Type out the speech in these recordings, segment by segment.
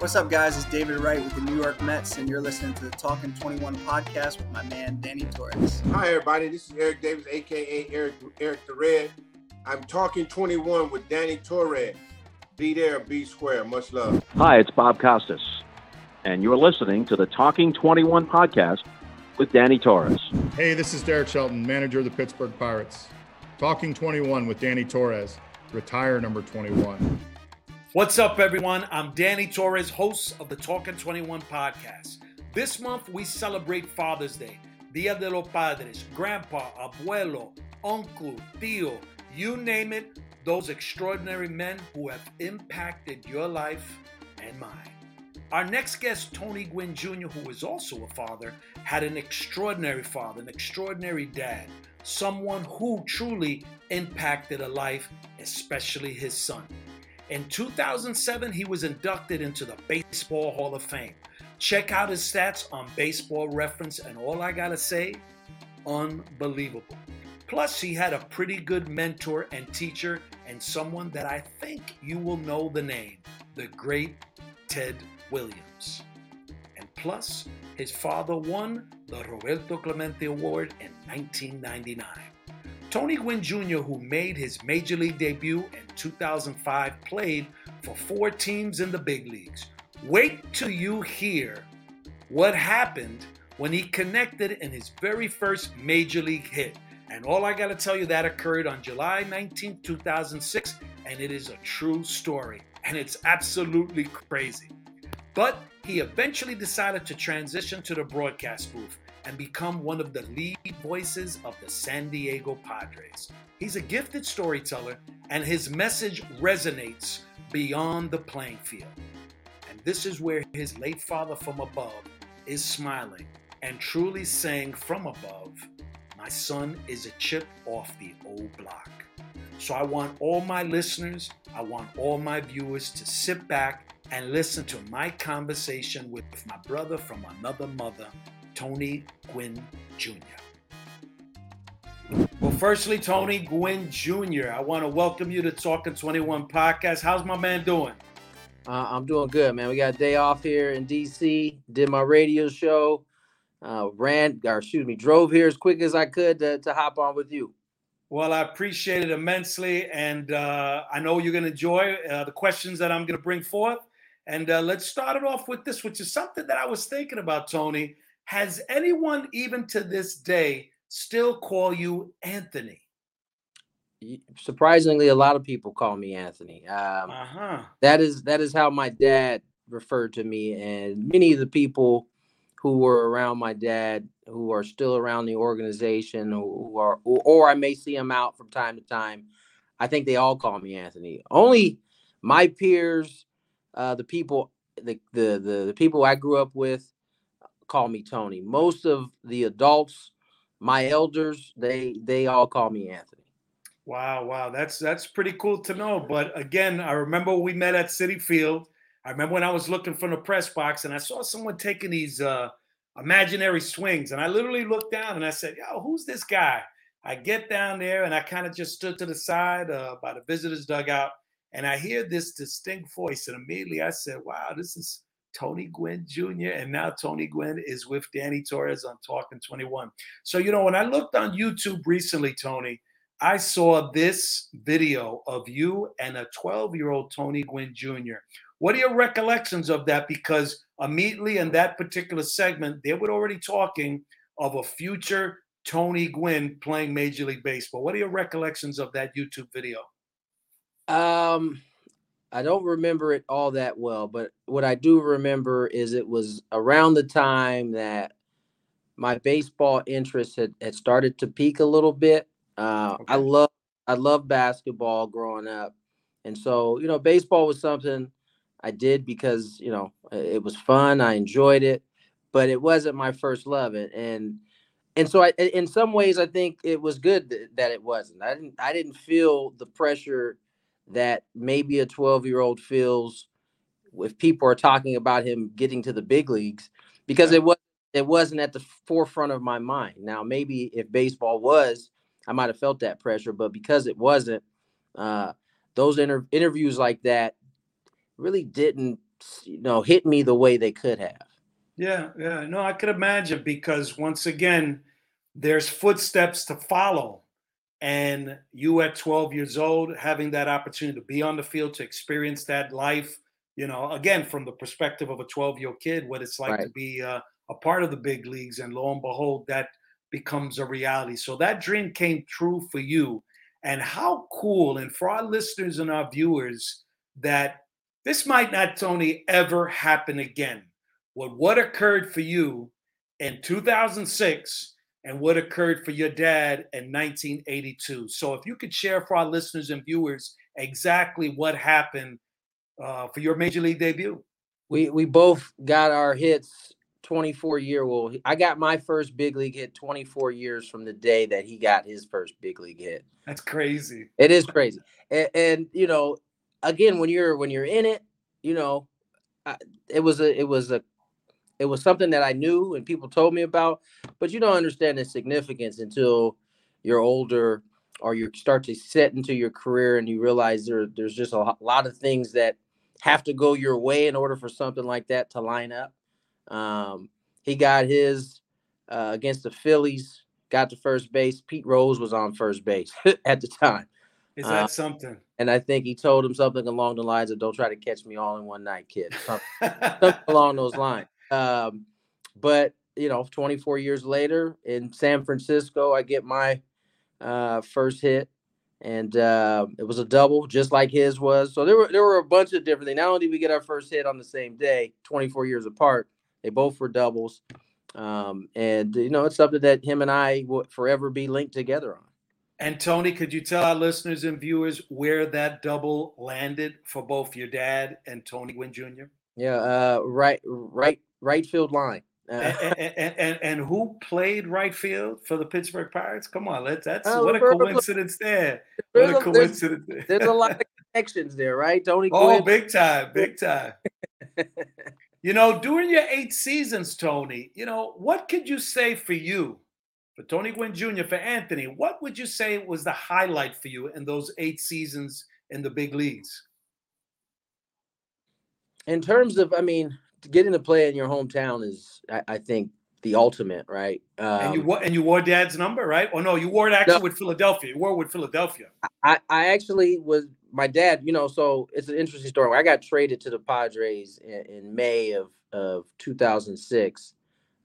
What's up, guys? It's David Wright with the New York Mets, and you're listening to the Talking 21 podcast with my man Danny Torres. Hi, everybody. This is Eric Davis, aka Eric Eric the Red. I'm talking 21 with Danny Torres. Be there, be square. Much love. Hi, it's Bob Costas, and you're listening to the Talking 21 podcast with Danny Torres. Hey, this is Derek Shelton, manager of the Pittsburgh Pirates. Talking 21 with Danny Torres, retire number 21. What's up, everyone? I'm Danny Torres, host of the Talking 21 podcast. This month, we celebrate Father's Day, Dia de los Padres, Grandpa, Abuelo, Uncle, Tío, you name it, those extraordinary men who have impacted your life and mine. Our next guest, Tony Gwynn Jr., who is also a father, had an extraordinary father, an extraordinary dad, someone who truly impacted a life, especially his son. In 2007, he was inducted into the Baseball Hall of Fame. Check out his stats on Baseball Reference, and all I gotta say, unbelievable. Plus, he had a pretty good mentor and teacher, and someone that I think you will know the name the great Ted Williams. And plus, his father won the Roberto Clemente Award in 1999. Tony Gwynn Jr., who made his major league debut in 2005, played for four teams in the big leagues. Wait till you hear what happened when he connected in his very first major league hit. And all I got to tell you, that occurred on July 19, 2006, and it is a true story. And it's absolutely crazy. But he eventually decided to transition to the broadcast booth and become one of the lead voices of the San Diego Padres. He's a gifted storyteller, and his message resonates beyond the playing field. And this is where his late father from above is smiling and truly saying from above, My son is a chip off the old block. So I want all my listeners, I want all my viewers to sit back and listen to my conversation with my brother from another mother, Tony Gwynn Jr. Well, firstly, Tony Gwynn Jr., I want to welcome you to Talking 21 podcast. How's my man doing? Uh, I'm doing good, man. We got a day off here in DC. Did my radio show. Uh, ran, or excuse me, drove here as quick as I could to, to hop on with you. Well, I appreciate it immensely, and uh, I know you're going to enjoy uh, the questions that I'm going to bring forth. And uh, let's start it off with this, which is something that I was thinking about, Tony. Has anyone, even to this day, still call you Anthony? Surprisingly, a lot of people call me Anthony. Um, uh-huh. That is that is how my dad referred to me, and many of the people who were around my dad, who are still around the organization, who are or, or I may see them out from time to time. I think they all call me Anthony. Only my peers, uh, the people, the, the the the people I grew up with, call me Tony. Most of the adults, my elders, they they all call me Anthony. Wow, wow, that's that's pretty cool to know. But again, I remember we met at Citi Field. I remember when I was looking from the press box and I saw someone taking these uh, imaginary swings, and I literally looked down and I said, "Yo, who's this guy?" I get down there and I kind of just stood to the side uh, by the visitors' dugout, and I hear this distinct voice, and immediately I said, "Wow, this is." Tony Gwynn Jr. And now Tony Gwynn is with Danny Torres on Talking 21. So, you know, when I looked on YouTube recently, Tony, I saw this video of you and a 12 year old Tony Gwynn Jr. What are your recollections of that? Because immediately in that particular segment, they were already talking of a future Tony Gwynn playing Major League Baseball. What are your recollections of that YouTube video? Um, I don't remember it all that well, but what I do remember is it was around the time that my baseball interest had, had started to peak a little bit. Uh, okay. I love I love basketball growing up, and so you know baseball was something I did because you know it was fun. I enjoyed it, but it wasn't my first love. And and and so I, in some ways, I think it was good that, that it wasn't. I didn't I didn't feel the pressure that maybe a 12 year old feels if people are talking about him getting to the big leagues because it was it wasn't at the forefront of my mind. Now maybe if baseball was, I might have felt that pressure, but because it wasn't, uh, those inter- interviews like that really didn't you know, hit me the way they could have. Yeah, yeah. No, I could imagine because once again, there's footsteps to follow. And you at 12 years old, having that opportunity to be on the field, to experience that life, you know, again, from the perspective of a 12 year old kid, what it's like Right. to be uh, a part of the big leagues. And lo and behold, that becomes a reality. So that dream came true for you. And how cool, and for our listeners and our viewers, that this might not, Tony, ever happen again. What what occurred for you in 2006 and what occurred for your dad in 1982. So if you could share for our listeners and viewers exactly what happened uh, for your major league debut. We we both got our hits 24 year well I got my first big league hit 24 years from the day that he got his first big league hit. That's crazy. It is crazy. And, and you know, again when you're when you're in it, you know, I, it was a it was a it was something that I knew and people told me about, but you don't understand the significance until you're older or you start to set into your career and you realize there there's just a lot of things that have to go your way in order for something like that to line up. Um, he got his uh, against the Phillies, got to first base. Pete Rose was on first base at the time. Is Uh, that something? And I think he told him something along the lines of "Don't try to catch me all in one night, kid." Something, something along those lines. Um, but you know, 24 years later in San Francisco, I get my uh, first hit, and uh, it was a double, just like his was. So there were there were a bunch of different things. Not only did we get our first hit on the same day, 24 years apart, they both were doubles. Um, and you know, it's something that him and I will forever be linked together on. and Tony, could you tell our listeners and viewers where that double landed for both your dad and Tony Gwynn Jr.? Yeah, uh, right, right, right field line. Uh, and, and, and, and who played right field for the Pittsburgh Pirates? Come on, let's that's Oh, what a coincidence there. What a a, there's, coincidence. there's a lot of connections there, right? Tony Oh, Gwynn. big time, big time. you know, during your eight seasons, Tony, you know, what could you say for you, for Tony Gwynn Jr., for Anthony? What would you say was the highlight for you in those eight seasons in the big leagues? in terms of, I mean, getting to play in your hometown is, I, I think, the ultimate, right? Um, and you wore and you wore Dad's number, right? Oh no, you wore it actually No. with Philadelphia. You wore it with Philadelphia. I, I actually was my dad, you know, so it's an interesting story. I got traded to the Padres in, in May of, of 2006.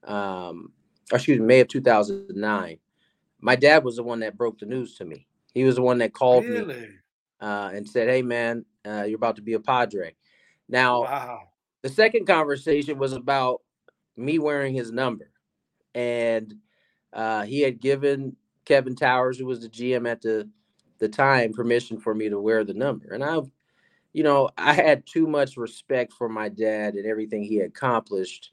Um, or excuse me, May of 2009. My dad was the one that broke the news to me. He was the one that called me uh, and said, Hey, man, uh, you're about to be a Padre. Now, Wow. The second conversation was about me wearing his number. And uh, he had given kevin towers who was the gm at the the time permission for me to wear the number. And i you know i had too much respect for my dad and everything he accomplished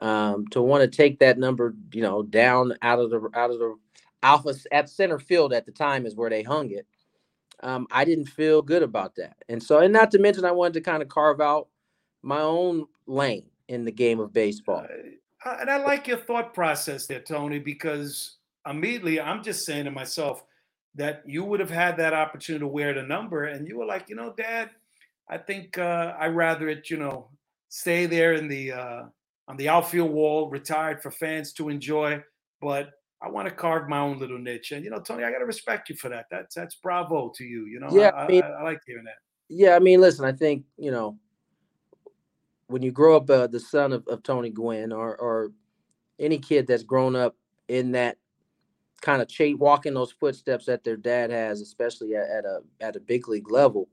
um, to want to take that number you know down out of the out of the alpha at center field at the time is where they hung it. Um, i didn't feel good about that. And so and not to mention i wanted to kind of carve out my own lane in the game of baseball. Uh, and I like your thought process there, Tony, because immediately I'm just saying to myself that you would have had that opportunity to wear the number, and you were like, you know, Dad, I think uh, I rather it, you know, stay there in the uh, on the outfield wall, retired for fans to enjoy, but I want to carve my own little niche. And you know, Tony, I got to respect you for that. That's that's bravo to you. You know, Yeah, I, I mean- I, I like hearing that. Yeah, I mean, listen, I think you know when you grow up uh, the son of, of Tony Gwynn or or any kid that's grown up in that kind of cha- walking those footsteps that their dad has, especially at, at a at a big league level.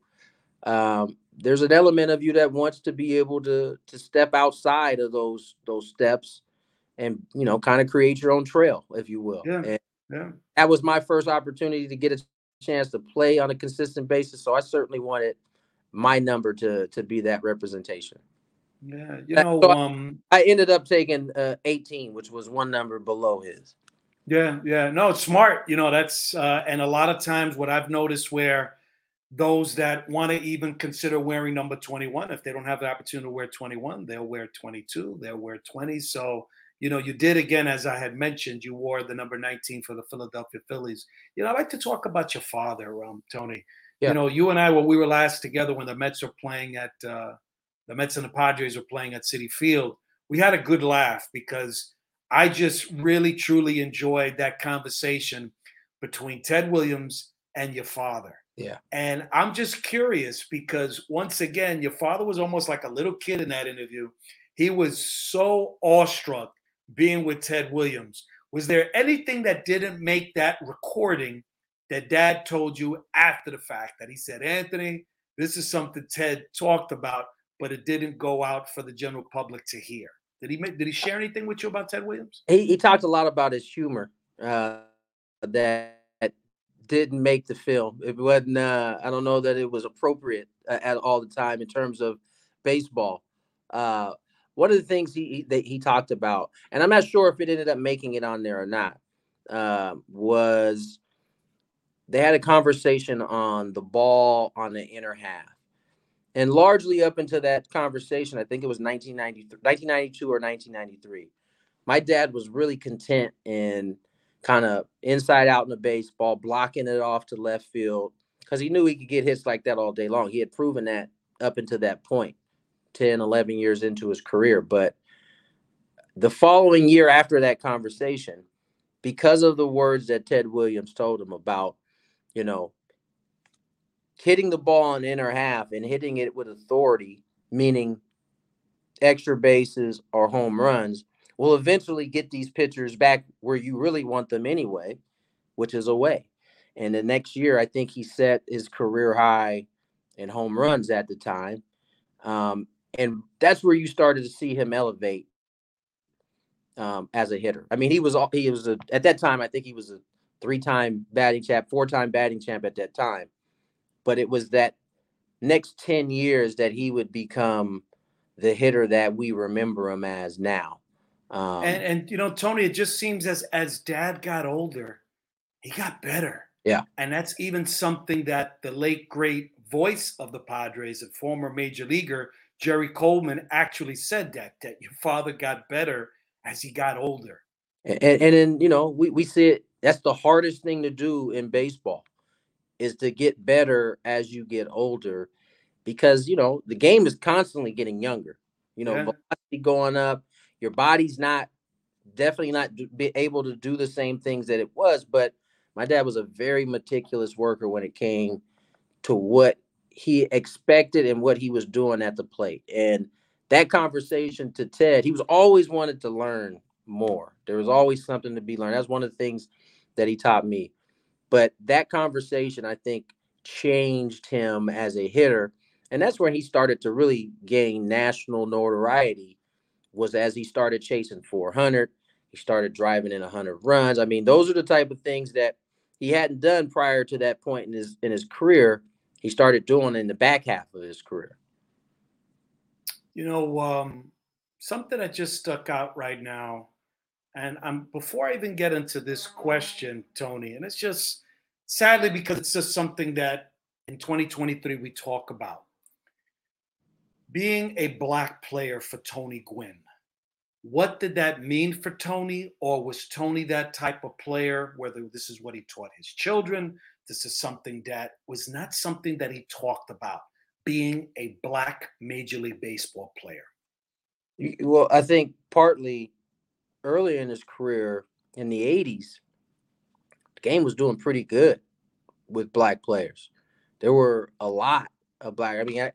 Um, there's an element of you that wants to be able to to step outside of those those steps and you know kind of create your own trail, if you will. Yeah. And Yeah. that was my first opportunity to get a chance to play on a consistent basis. So I certainly wanted my number to to be that representation. Yeah. You know, so I- um, I ended up taking uh, 18, which was one number below his. Yeah, yeah. No, it's smart. You know, that's uh, and a lot of times what I've noticed where those that want to even consider wearing number 21, if they don't have the opportunity to wear 21, they'll wear 22, they'll wear 20. So, you know, you did again, as I had mentioned, you wore the number 19 for the Philadelphia Phillies. You know, I like to talk about your father, um, Tony. Yeah. You know, you and I, when we were last together when the Mets were playing at uh, the Mets and the Padres were playing at Citi Field, we had a good laugh because I just really truly enjoyed that conversation between Ted Williams and your father. Yeah. And I'm just curious because once again, your father was almost like a little kid in that interview. He was so awestruck being with Ted Williams. Was there anything that didn't make that recording that dad told you after the fact that he said, Anthony, this is something Ted talked about, but it didn't go out for the general public to hear? Did he did he share anything with you about Ted Williams? He, he talked a lot about his humor uh, that didn't make the film. It wasn't. Uh, I don't know that it was appropriate at, at all the time in terms of baseball. Uh, one of the things he that he talked about, and I'm not sure if it ended up making it on there or not, uh, was they had a conversation on the ball on the inner half. And largely up into that conversation, I think it was 1993, 1992 or 1993, my dad was really content in kind of inside out in the baseball, blocking it off to left field because he knew he could get hits like that all day long. He had proven that up until that point, 10, 11 years into his career. But the following year after that conversation, because of the words that Ted Williams told him about, you know, hitting the ball in inner half and hitting it with authority, meaning extra bases or home runs, will eventually get these pitchers back where you really want them anyway, which is away. And the next year, I think he set his career high in home runs at the time. Um, and that's where you started to see him elevate um, as a hitter. I mean, he was he was a, at that time. I think he was a three-time batting champ, four-time batting champ at that time. But it was that next ten years that he would become the hitter that we remember him as now. Um, and, and you know, Tony, it just seems as as Dad got older, he got better. Yeah, and that's even something that the late great voice of the Padres, a former major leaguer Jerry Coleman, actually said that that your father got better as he got older. And, and then you know we we see it. That's the hardest thing to do in baseball, is to get better as you get older, because you know the game is constantly getting younger. You know, yeah. velocity going up. Your body's not definitely not be able to do the same things that it was. But my dad was a very meticulous worker when it came to what he expected and what he was doing at the plate. And that conversation to Ted, he was always wanted to learn more. There was always something to be learned. That's one of the things that he taught me. But that conversation, I think, changed him as a hitter. And that's where he started to really gain national notoriety was as he started chasing 400. He started driving in 100 runs. I mean, those are the type of things that he hadn't done prior to that point in his in his career. He started doing in the back half of his career. You know, um, something that just stuck out right now, and I'm before I even get into this question, Tony, and it's just sadly because it's just something that in 2023 we talk about. Being a black player for Tony Gwynn, what did that mean for Tony? Or was Tony that type of player, whether this is what he taught his children, this is something that was not something that he talked about? being a black Major League Baseball player? Well, I think partly early in his career in the 80s, the game was doing pretty good with black players. There were a lot of black. I mean, I,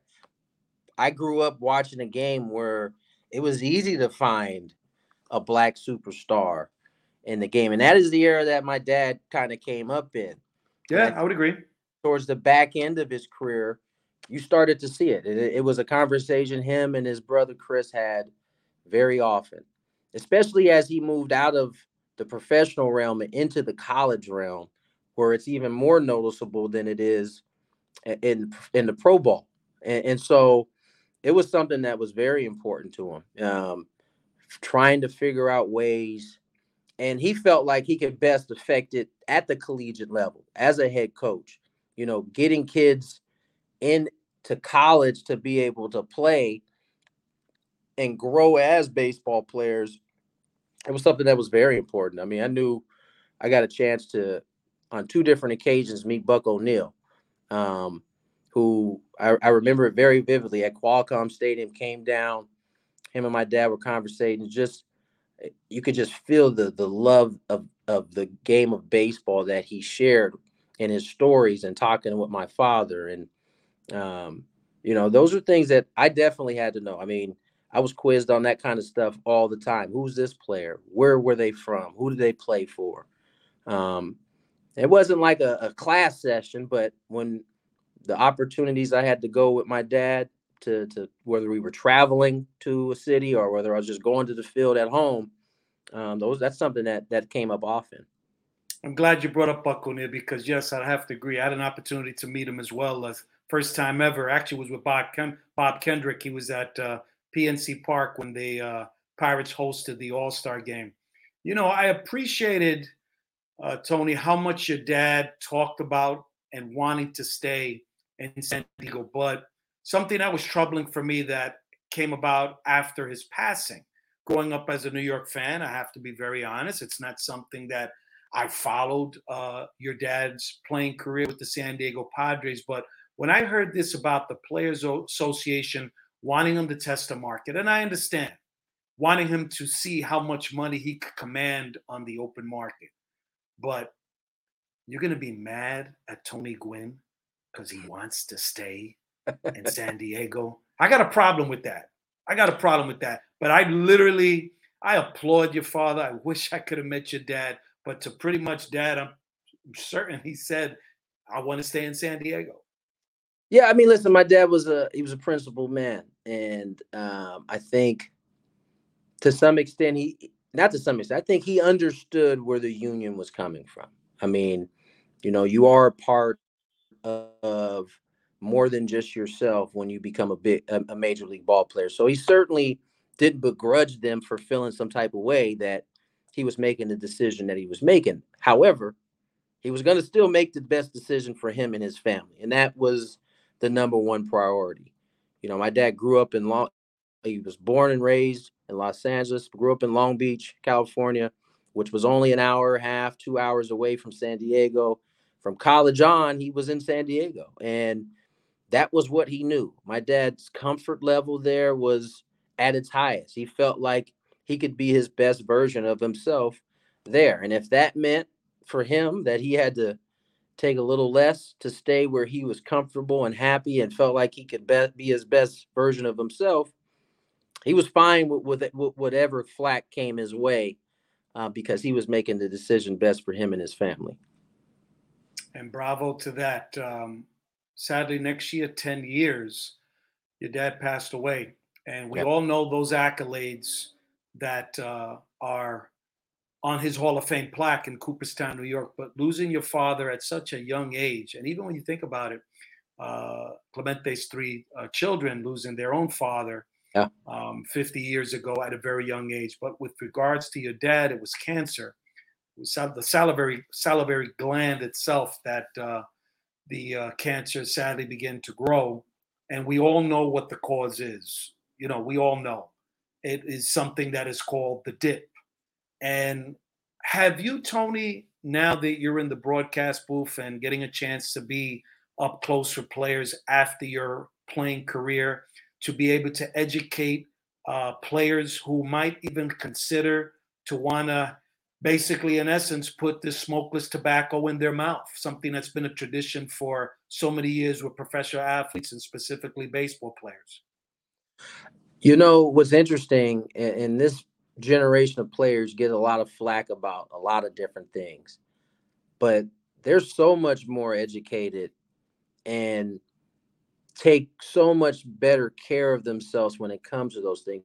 I grew up watching a game where it was easy to find a black superstar in the game. And that is the era that my dad kind of came up in. Yeah, I, I would agree. Towards the back end of his career, you started to see it. it. It was a conversation him and his brother Chris had very often, especially as he moved out of the professional realm and into the college realm, where it's even more noticeable than it is in in the pro ball. And, and so it was something that was very important to him. Um, trying to figure out ways, and he felt like he could best affect it at the collegiate level as a head coach. You know, getting kids in to college to be able to play and grow as baseball players it was something that was very important i mean i knew i got a chance to on two different occasions meet buck o'neil um, who I, I remember it very vividly at Qualcomm Stadium came down. Him and my dad were conversating. Just eh, you could just feel the the love of of the game of baseball that he shared in his stories and talking with my father and um, you know those are things that I definitely had to know. I mean, I was quizzed on that kind of stuff all the time. Who's this player? Where were they from? Who did they play for? Um, it wasn't like a, a class session, but when the opportunities I had to go with my dad to to whether we were traveling to a city or whether I was just going to the field at home, um, those that's something that that came up often. I'm glad you brought up Acuna because yes, I have to agree. I had an opportunity to meet him as well. Uh, first time ever, actually, was with Bob Ken- Bob Kendrick. He was at uh, PNC Park when the uh, Pirates hosted the All Star game. You know, I appreciated uh, Tony how much your dad talked about and wanting to stay in San Diego, but something that was troubling for me that came about after his passing. Growing up as a New York fan, I have to be very honest. It's not something that I followed uh, your dad's playing career with the San Diego Padres, but when I heard this about the Players Association wanting him to test the market, and I understand wanting him to see how much money he could command on the open market, but you're going to be mad at Tony Gwynn because he wants to stay in San Diego. I got a problem with that. I got a problem with that. But I literally, I applaud your father. I wish I could have met your dad. But to pretty much dad, I'm certain he said, I want to stay in San Diego. Yeah, I mean, listen, my dad was a he was a principled man, and um, I think to some extent he not to some extent I think he understood where the union was coming from. I mean, you know, you are a part of more than just yourself when you become a big a, major league ball player. So he certainly didn't begrudge them for feeling some type of way that he was making the decision that he was making. However, he was going to still make the best decision for him and his family, and that was the number one priority. You know, my dad grew up in Long, he was born and raised in Los Angeles, grew up in Long Beach, California, which was only an hour and a half, two hours away from San Diego. From college on, he was in San Diego. And that was what he knew. My dad's comfort level there was at its highest. He felt like he could be his best version of himself there. And if that meant for him that he had to take a little less to stay where he was comfortable and happy and felt like he could be, be his best version of himself, he was fine with, with, with whatever flack came his way uh, because he was making the decision best for him and his family. And bravo to that. Um, sadly, next year, 10 years, your dad passed away. And we yep. all know those accolades that uh, are on his Hall of Fame plaque in Cooperstown, New York. But losing your father at such a young age, and even when you think about it, uh, Clemente's three uh, children losing their own father yeah. um, 50 years ago at a very young age. But with regards to your dad, it was cancer. It was the salivary salivary gland itself that uh, the uh, cancer sadly began to grow, and we all know what the cause is. You know, we all know it is something that is called the dip and have you, Tony, now that you're in the broadcast booth and getting a chance to be up close for players after your playing career, to be able to educate uh, players who might even consider to want to basically, in essence, put this smokeless tobacco in their mouth, something that's been a tradition for so many years with professional athletes and specifically baseball players? You know, what's interesting, in this generation of players get a lot of flack about a lot of different things, but they're so much more educated and take so much better care of themselves when it comes to those things.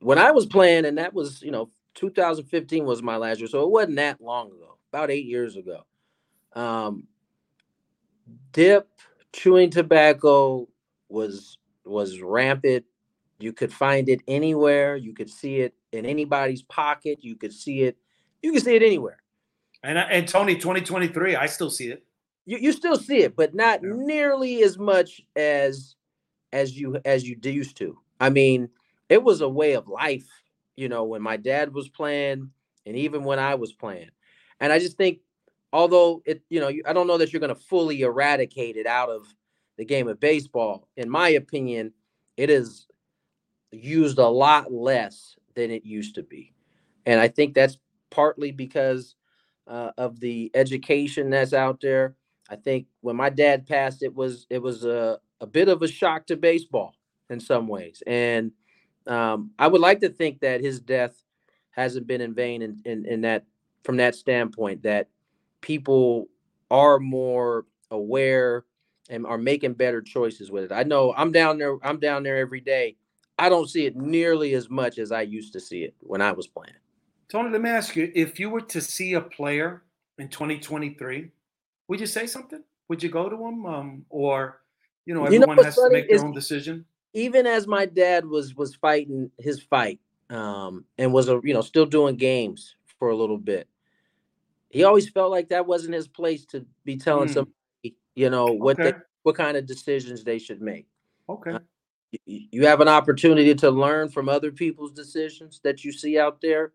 When I was playing, and that was, you know, 2015 was my last year, so it wasn't that long ago, about eight years ago. Um, dip, chewing tobacco was was rampant you could find it anywhere. You could see it in anybody's pocket. You could see it. You can see it anywhere. And uh, and Tony, 2023, I still see it. You you still see it, but not yeah. nearly as much as as you as you used to. I mean, it was a way of life, you know, when my dad was playing and even when I was playing. And I just think although it, you know, I don't know that you're going to fully eradicate it out of the game of baseball, in my opinion, it is used a lot less than it used to be. And I think that's partly because uh, of the education that's out there. I think when my dad passed, it was it was a, a bit of a shock to baseball in some ways. And um, I would like to think that his death hasn't been in vain in, in, in that from that standpoint that people are more aware and are making better choices with it. I know I'm down there, I'm down there every day. I don't see it nearly as much as I used to see it when I was playing. Tony, let me ask you: If you were to see a player in 2023, would you say something? Would you go to him, um, or you know, everyone you know has to make their own decision? Even as my dad was was fighting his fight, um, and was a you know still doing games for a little bit, he always felt like that wasn't his place to be telling mm. somebody, you know, what okay. they, what kind of decisions they should make. Okay. Uh, you, have an opportunity to learn from other people's decisions that you see out there,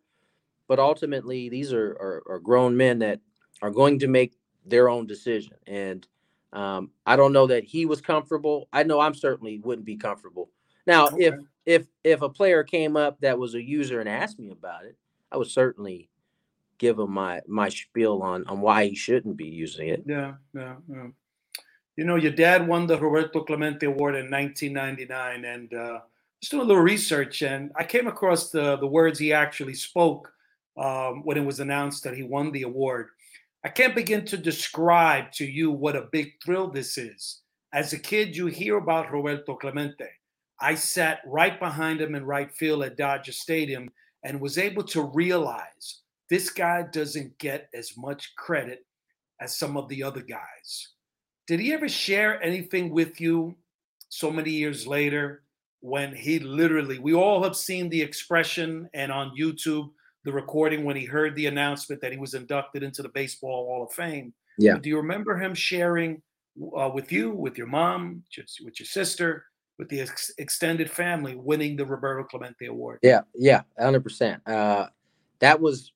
but ultimately these are, are, are grown men that are going to make their own decision. And um, I don't know that he was comfortable. I know I'm certainly wouldn't be comfortable. Now, okay. if if if a player came up that was a user and asked me about it, I would certainly give him my my spiel on on why he shouldn't be using it. Yeah, yeah, yeah. You know, your dad won the Roberto Clemente Award in 1999, and uh, just doing a little research, and I came across the the words he actually spoke um, when it was announced that he won the award. I can't begin to describe to you what a big thrill this is. As a kid, you hear about Roberto Clemente. I sat right behind him in right field at Dodger Stadium and was able to realize this guy doesn't get as much credit as some of the other guys. Did he ever share anything with you so many years later when he literally, we all have seen the expression and on YouTube, the recording when he heard the announcement that he was inducted into the Baseball Hall of Fame. Yeah. Do you remember him sharing uh, with you, with your mom, just with your sister, with the ex- extended family, winning the Roberto Clemente Award? Yeah, yeah, hundred uh, percent. That was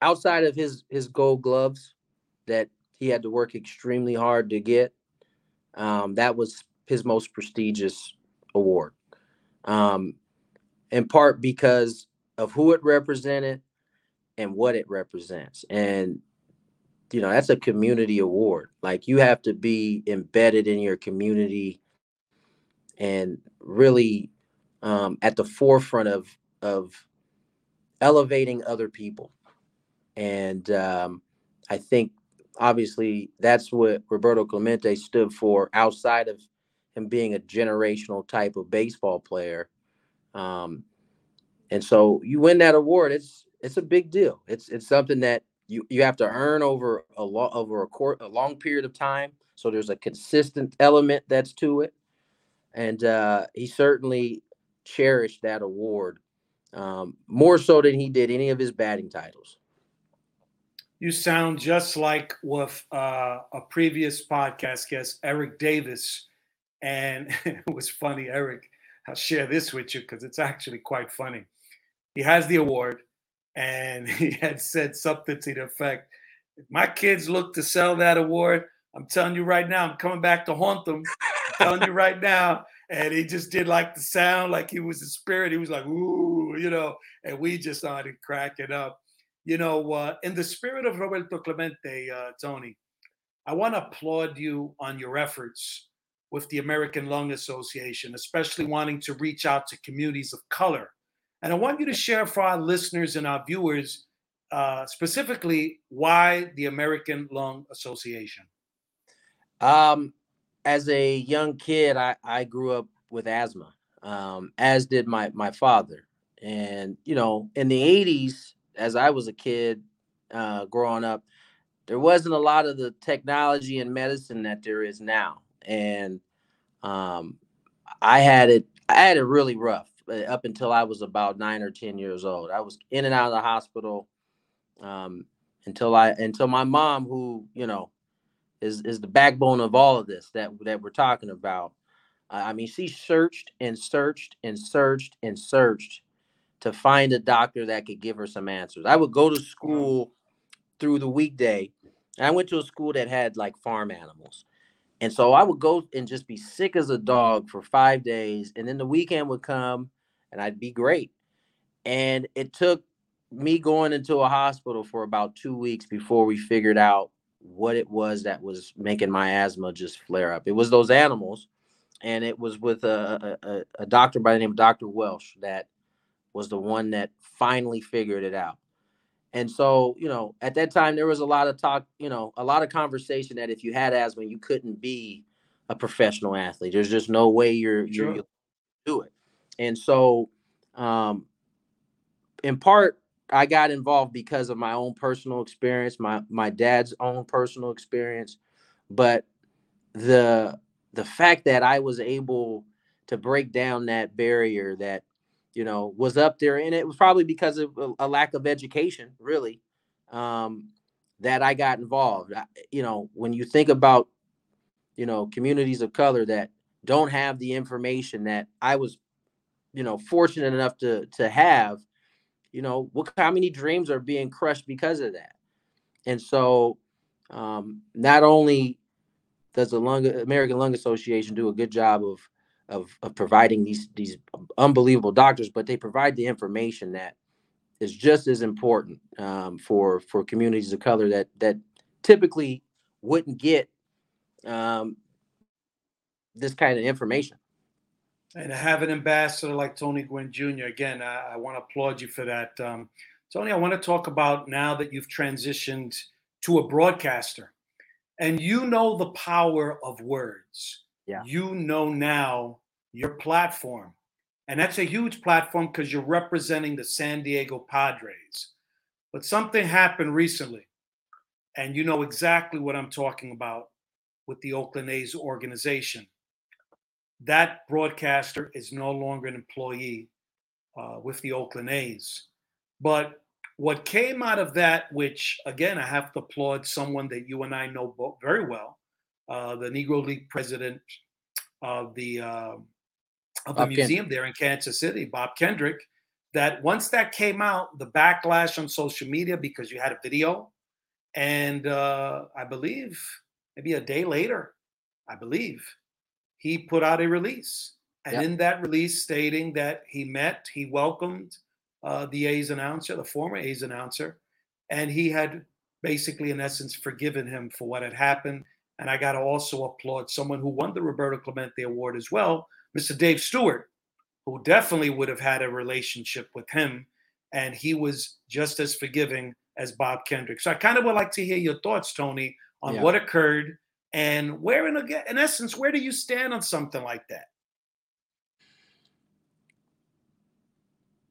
outside of his his gold gloves that he had to work extremely hard to get. Um, that was his most prestigious award, um, in part because of who it represented and what it represents. And you know, that's a community award. Like you have to be embedded in your community and really um, at the forefront of of elevating other people and um, I think obviously that's what Roberto Clemente stood for outside of him being a generational type of baseball player. Um, and so you win that award, it's it's a big deal. It's it's something that you you have to earn over a lot over a court a long period of time. So there's a consistent element that's to it, and uh, he certainly cherished that award um, more so than he did any of his batting titles you sound just like with uh, a previous podcast guest, Eric Davis. And it was funny, Eric. I'll share this with you because it's actually quite funny. He has the award, and he had said something to the effect if my kids look to sell that award, I'm telling you right now, I'm coming back to haunt them. I'm telling you right now. And he just did like the sound, like he was a spirit. He was like, ooh, you know, and we just started cracking up you know, uh, in the spirit of Roberto Clemente, uh, Tony, I want to applaud you on your efforts with the American Lung Association, especially wanting to reach out to communities of color. And I want you to share for our listeners and our viewers uh, specifically why the American Lung Association. Um, as a young kid, I, I grew up with asthma, um, as did my my father. And you know, in the '80s, as I was a kid uh, growing up, there wasn't a lot of the technology and medicine that there is now, and um, I had it. I had it really rough uh, up until I was about nine or ten years old. I was in and out of the hospital um, until I until my mom, who you know is is the backbone of all of this that that we're talking about. I mean, she searched and searched and searched and searched to find a doctor that could give her some answers. I would go to school through the weekday. I went to a school that had like farm animals. And so I would go and just be sick as a dog for five days. And then the weekend would come and I'd be great. And it took me going into a hospital for about two weeks before we figured out what it was that was making my asthma just flare up. It was those animals. And it was with a, a, a doctor by the name of Dr. Welsh that was the one that finally figured it out. And so, you know, at that time there was a lot of talk, you know, a lot of conversation that if you had asthma, you couldn't be a professional athlete. There's just no way you're sure. you're do it. And so, um, in part, I got involved because of my own personal experience, my my dad's own personal experience, but the the fact that I was able to break down that barrier that you know, was up there, and it was probably because of a, lack of education, really, um, that I got involved. I, you know, when you think about, you know, communities of color that don't have the information that I was, you know, fortunate enough to to have, you know, what how many dreams are being crushed because of that, and so um, not only does the Lung American Lung Association do a good job of of, of providing these these unbelievable doctors, but they provide the information that is just as important um, for for communities of color that that typically wouldn't get um, this kind of information. And to have an ambassador like Tony Gwynn Jr. again, I, I want to applaud you for that. Um, Tony, I want to talk about now that you've transitioned to a broadcaster, and you know the power of words yeah. you know now your platform. And that's a huge platform because you're representing the San Diego Padres. But something happened recently, and you know exactly what I'm talking about with the Oakland A's organization. That broadcaster is no longer an employee uh, with the Oakland A's. But what came out of that, which again, I have to applaud someone that you and I know very well, uh, the Negro League president of the uh, of the Bob museum Kendrick. there in Kansas City, Bob Kendrick. That once that came out, the backlash on social media because you had a video, and uh, I believe maybe a day later, I believe he put out a release, and yep. in that release stating that he met, he welcomed uh, the A's announcer, the former A's announcer, and he had basically, in essence, forgiven him for what had happened and I got to also applaud someone who won the Roberto Clemente Award as well, Mr. Dave Stewart, who definitely would have had a relationship with him. And he was just as forgiving as Bob Kendrick. So I kind of would like to hear your thoughts, Tony, on yeah. what occurred and where, in, in essence, where do you stand on something like that?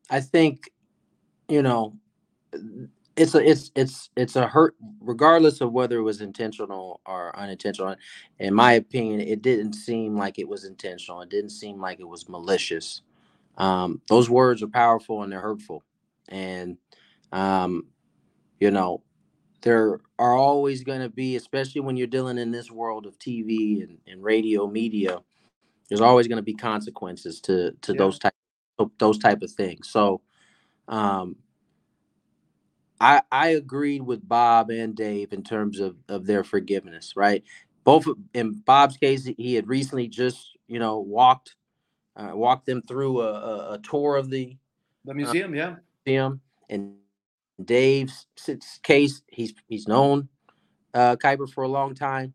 I think, you know, it's a it's it's it's a hurt regardless of whether it was intentional or unintentional in my opinion it didn't seem like it was intentional. It didn't seem like it was malicious. Um, those words are powerful and they're hurtful. And um, you know there are always going to be especially when you're dealing in this world of tv and, and radio media there's always going to be consequences to to yeah. those type those type of things. So um, I I agreed with Bob and Dave in terms of of their forgiveness, right? Both in Bob's case, he had recently just you know walked uh, walked them through a, a, a tour of the the museum, uh, yeah, museum. And Dave's case, he's he's known uh, Kuiper for a long time,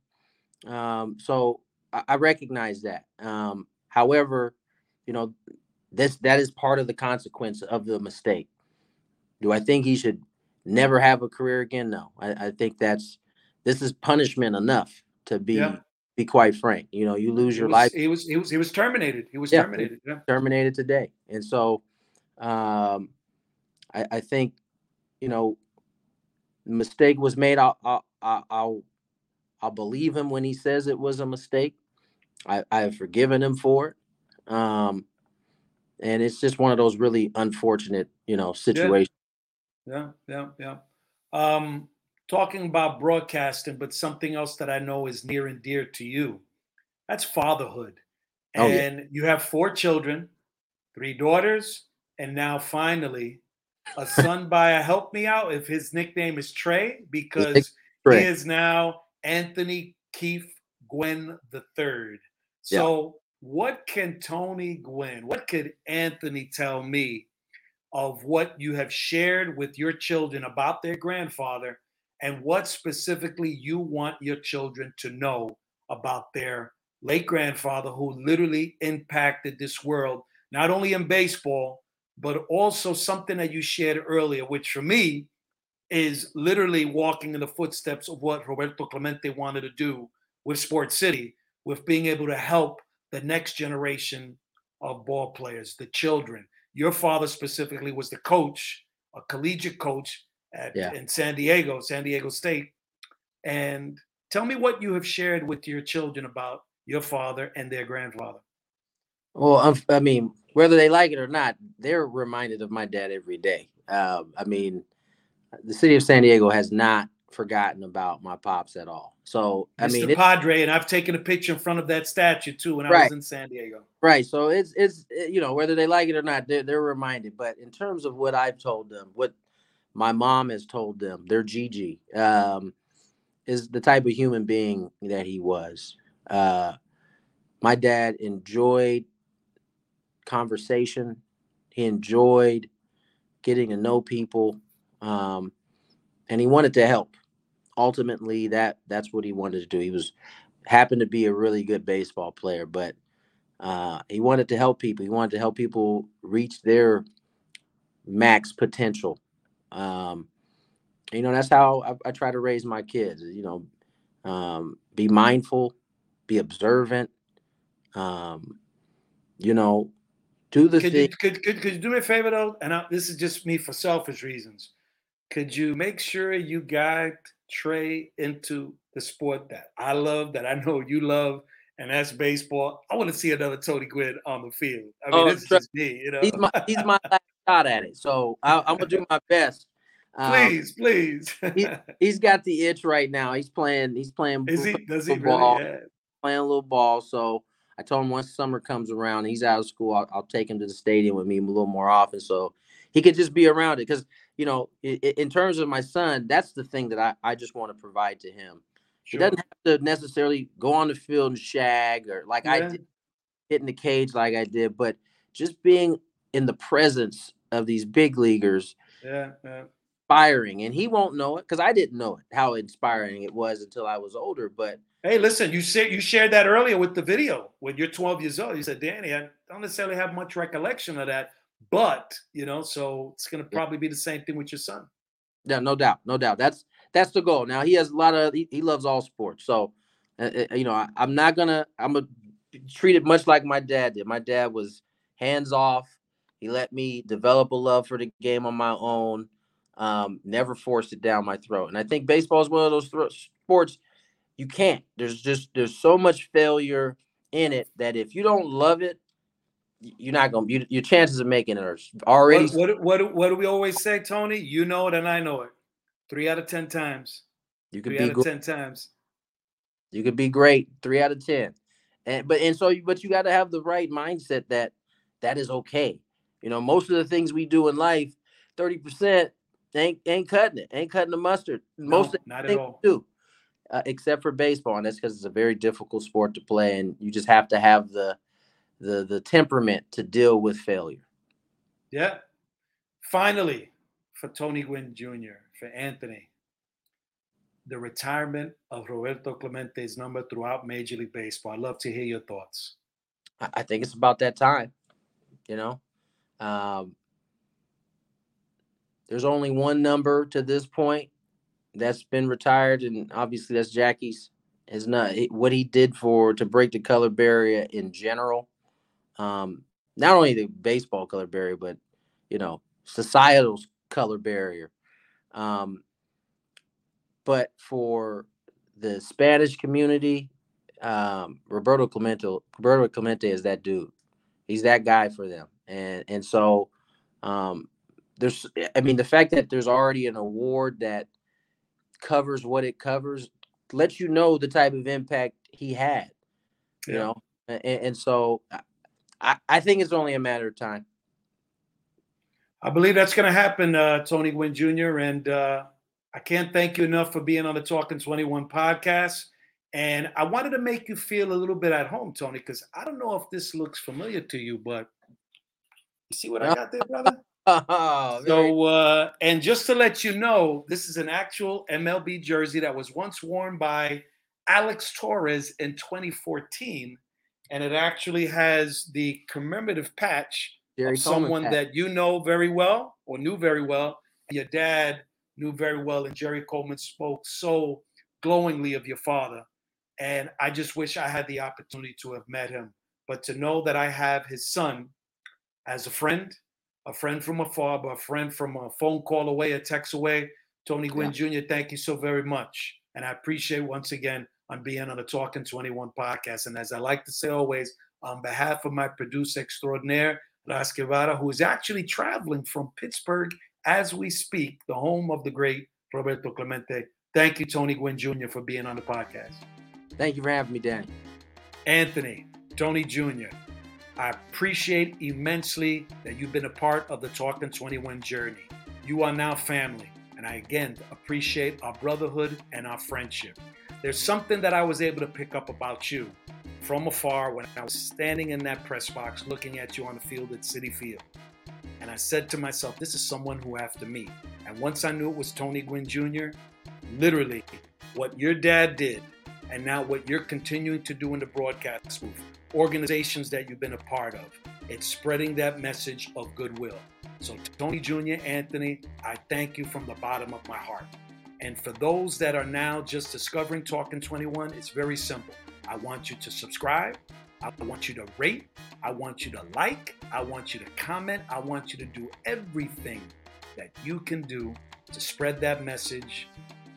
um, so I, I recognize that. Um, however, you know this that is part of the consequence of the mistake. Do I think he should never have a career again? No, I, I think that's this is punishment enough to be yeah. be quite frank. You know, you lose your was, life. He was he was he was terminated. He was yeah, terminated. Yeah. Terminated today, and so um, I, I think you know mistake was made. I'll, I'll I'll I'll believe him when he says it was a mistake. I I have forgiven him for it. Um, and it's just one of those really unfortunate, you know, situations yeah, yeah, yeah. Um, talking about broadcasting, but something else that I know is near and dear to you. That's fatherhood. Oh, and yeah. you have four children, three daughters, and now finally a son by a help me out if his nickname is Trey, because Trey. he is now Anthony Keith Gwynn the third. So, what can Tony Gwynn, what could Anthony tell me of what you have shared with your children about their grandfather, and what specifically you want your children to know about their late grandfather, who literally impacted this world, not only in baseball, but also something that you shared earlier, which for me is literally walking in the footsteps of what Roberto Clemente wanted to do with Sports City, with being able to help the next generation of ball players, the children. Your father specifically was the coach, a collegiate coach at Yeah. in San Diego, San Diego State. And tell me what you have shared with your children about your father and their grandfather. Well, um, I mean, whether they like it or not, they're reminded of my dad every day. Um, I mean, the city of San Diego has not forgotten about my pops at all. So, I Mr. mean, it- Padre, and I've taken a picture in front of that statue too when I was in San Diego. Right. So it's it's eh, you know whether they like it or not, they're they're reminded. But in terms of what I've told them, what my mom has told them, their Gigi um, is the type of human being that he was. Uh, my dad enjoyed conversation. He enjoyed getting to know people, um, and he wanted to help. Ultimately, that that's what he wanted to do. He was happened to be a really good baseball player, but uh, he wanted to help people. He wanted to help people reach their max potential. Um, you know, that's how I, I try to raise my kids. You know, um, be mindful, be observant. Um, you know, do the Could thing. you, could, could, could you do me a favor though? And I, this is just me for selfish reasons. Could you make sure you guide Trey into the sport that I love, that I know you love, and that's baseball? I want to see another Tony Gwynn on the field. I mean, Oh, this is me, you know. He's my he's my last shot at it, so I, I'm gonna do my best. Um, please, please. he- he's got the itch right now. He's playing. He's playing. is he? Does he football. really? Yeah. playing a little ball. So I told him once summer comes around, he's out of school. I'll, I'll take him to the stadium with me a little more often, so he could just be around it. Because you know, in, in terms of my son, that's the thing that I, I just want to provide to him. He doesn't have to necessarily go on the field and shag or like I Yeah. did, hit in the cage like I did, but just being in the presence of these big leaguers Yeah, yeah. inspiring and he won't know it because i didn't know it how inspiring it was until i was older but Hey, listen, you said you shared that earlier with the video when you're 12 years old. You said, Danny, I don't necessarily have much recollection of that, but you know, so it's gonna probably be the same thing with your son. Yeah, no doubt, no doubt. That's that's the goal. Now he has a lot of he, he loves all sports, so uh, uh, you know I, I'm not gonna I'm gonna treat it much like my dad did. My dad was hands off. He let me develop a love for the game on my own. Um, never forced it down my throat. And I think baseball is one of those thro- sports you can't. There's just there's so much failure in it that if you don't love it, you're not gonna. You, your chances of making it are already. What, what what what do we always say, Tony? You know it and I know it. Three out of ten times. you could Three be out of ten times. You could be great, three out of ten. And but and so but you got to have the right mindset that that is okay. You know, most of the things we do in life, thirty percent ain't ain't cutting it, ain't cutting the mustard. Most of the not at all. do, uh, except for baseball, and that's because it's a very difficult sport to play, and you just have to have the the the temperament to deal with failure. Yeah. Finally, for Tony Gwynn Jr., for Anthony, the retirement of Roberto Clemente's number throughout Major League Baseball. I'd love to hear your thoughts. I, think it's about that time. You know, um, there's only one number to this point that's been retired, and obviously that's Jackie's. Is not what he did for to break the color barrier in general. Um, not only the baseball color barrier, but you know, societal color barrier. Um, but for the Spanish community, um, Roberto Clemente, Roberto Clemente is that dude. He's that guy for them, and and so um, there's. I mean, the fact that there's already an award that covers what it covers lets you know the type of impact he had. You Yeah. know, and, and so I, I think it's only a matter of time. I believe that's going to happen, uh, Tony Gwynn Jr. And uh, I can't thank you enough for being on the Talking 21 podcast. And I wanted to make you feel a little bit at home, Tony, because I don't know if this looks familiar to you, but you see what I got there, brother? Oh, So, uh, and just to let you know, this is an actual MLB jersey that was once worn by Alex Torres in 2014, and it actually has the commemorative patch Jerry of Coleman someone that you know very well or knew very well. Your dad knew very well, and Jerry Coleman spoke so glowingly of your father. And I just wish I had the opportunity to have met him. But to know that I have his son as a friend, a friend from afar, but a friend from a phone call away, a text away, Tony Gwynn Jr., thank you so very much. And I appreciate once again on being on the Talking 21 podcast. And as I like to say always, on behalf of my producer extraordinaire, Las Guevara, who is actually traveling from Pittsburgh as we speak, the home of the great Roberto Clemente. Thank you, Tony Gwynn Jr., for being on the podcast. Thank you for having me, Dan. Anthony, Tony Jr., I appreciate immensely that you've been a part of the Talking 21 journey. You are now family. And I again appreciate our brotherhood and our friendship. There's something that I was able to pick up about you from afar when I was standing in that press box looking at you on the field at Citi Field. And I said to myself, this is someone who I have to meet. And once I knew it was Tony Gwynn Jr., literally what your dad did and now what you're continuing to do in the broadcast booth, organizations that you've been a part of, it's spreading that message of goodwill. So, Tony Jr., Anthony, I thank you from the bottom of my heart. And for those that are now just discovering Talking 21, it's very simple. I want you to subscribe. I want you to rate. I want you to like. I want you to comment. I want you to do everything that you can do to spread that message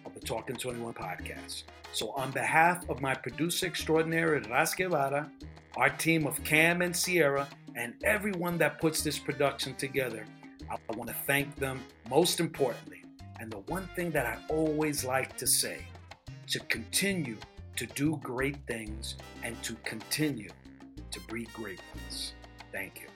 of the Talking 21 podcast. So, on behalf of my producer extraordinary, Ras Guevara, our team of Cam and Sierra, and everyone that puts this production together, I want to thank them most importantly. And the one thing that I always like to say to continue to do great things and to continue to breed great ones. Thank you.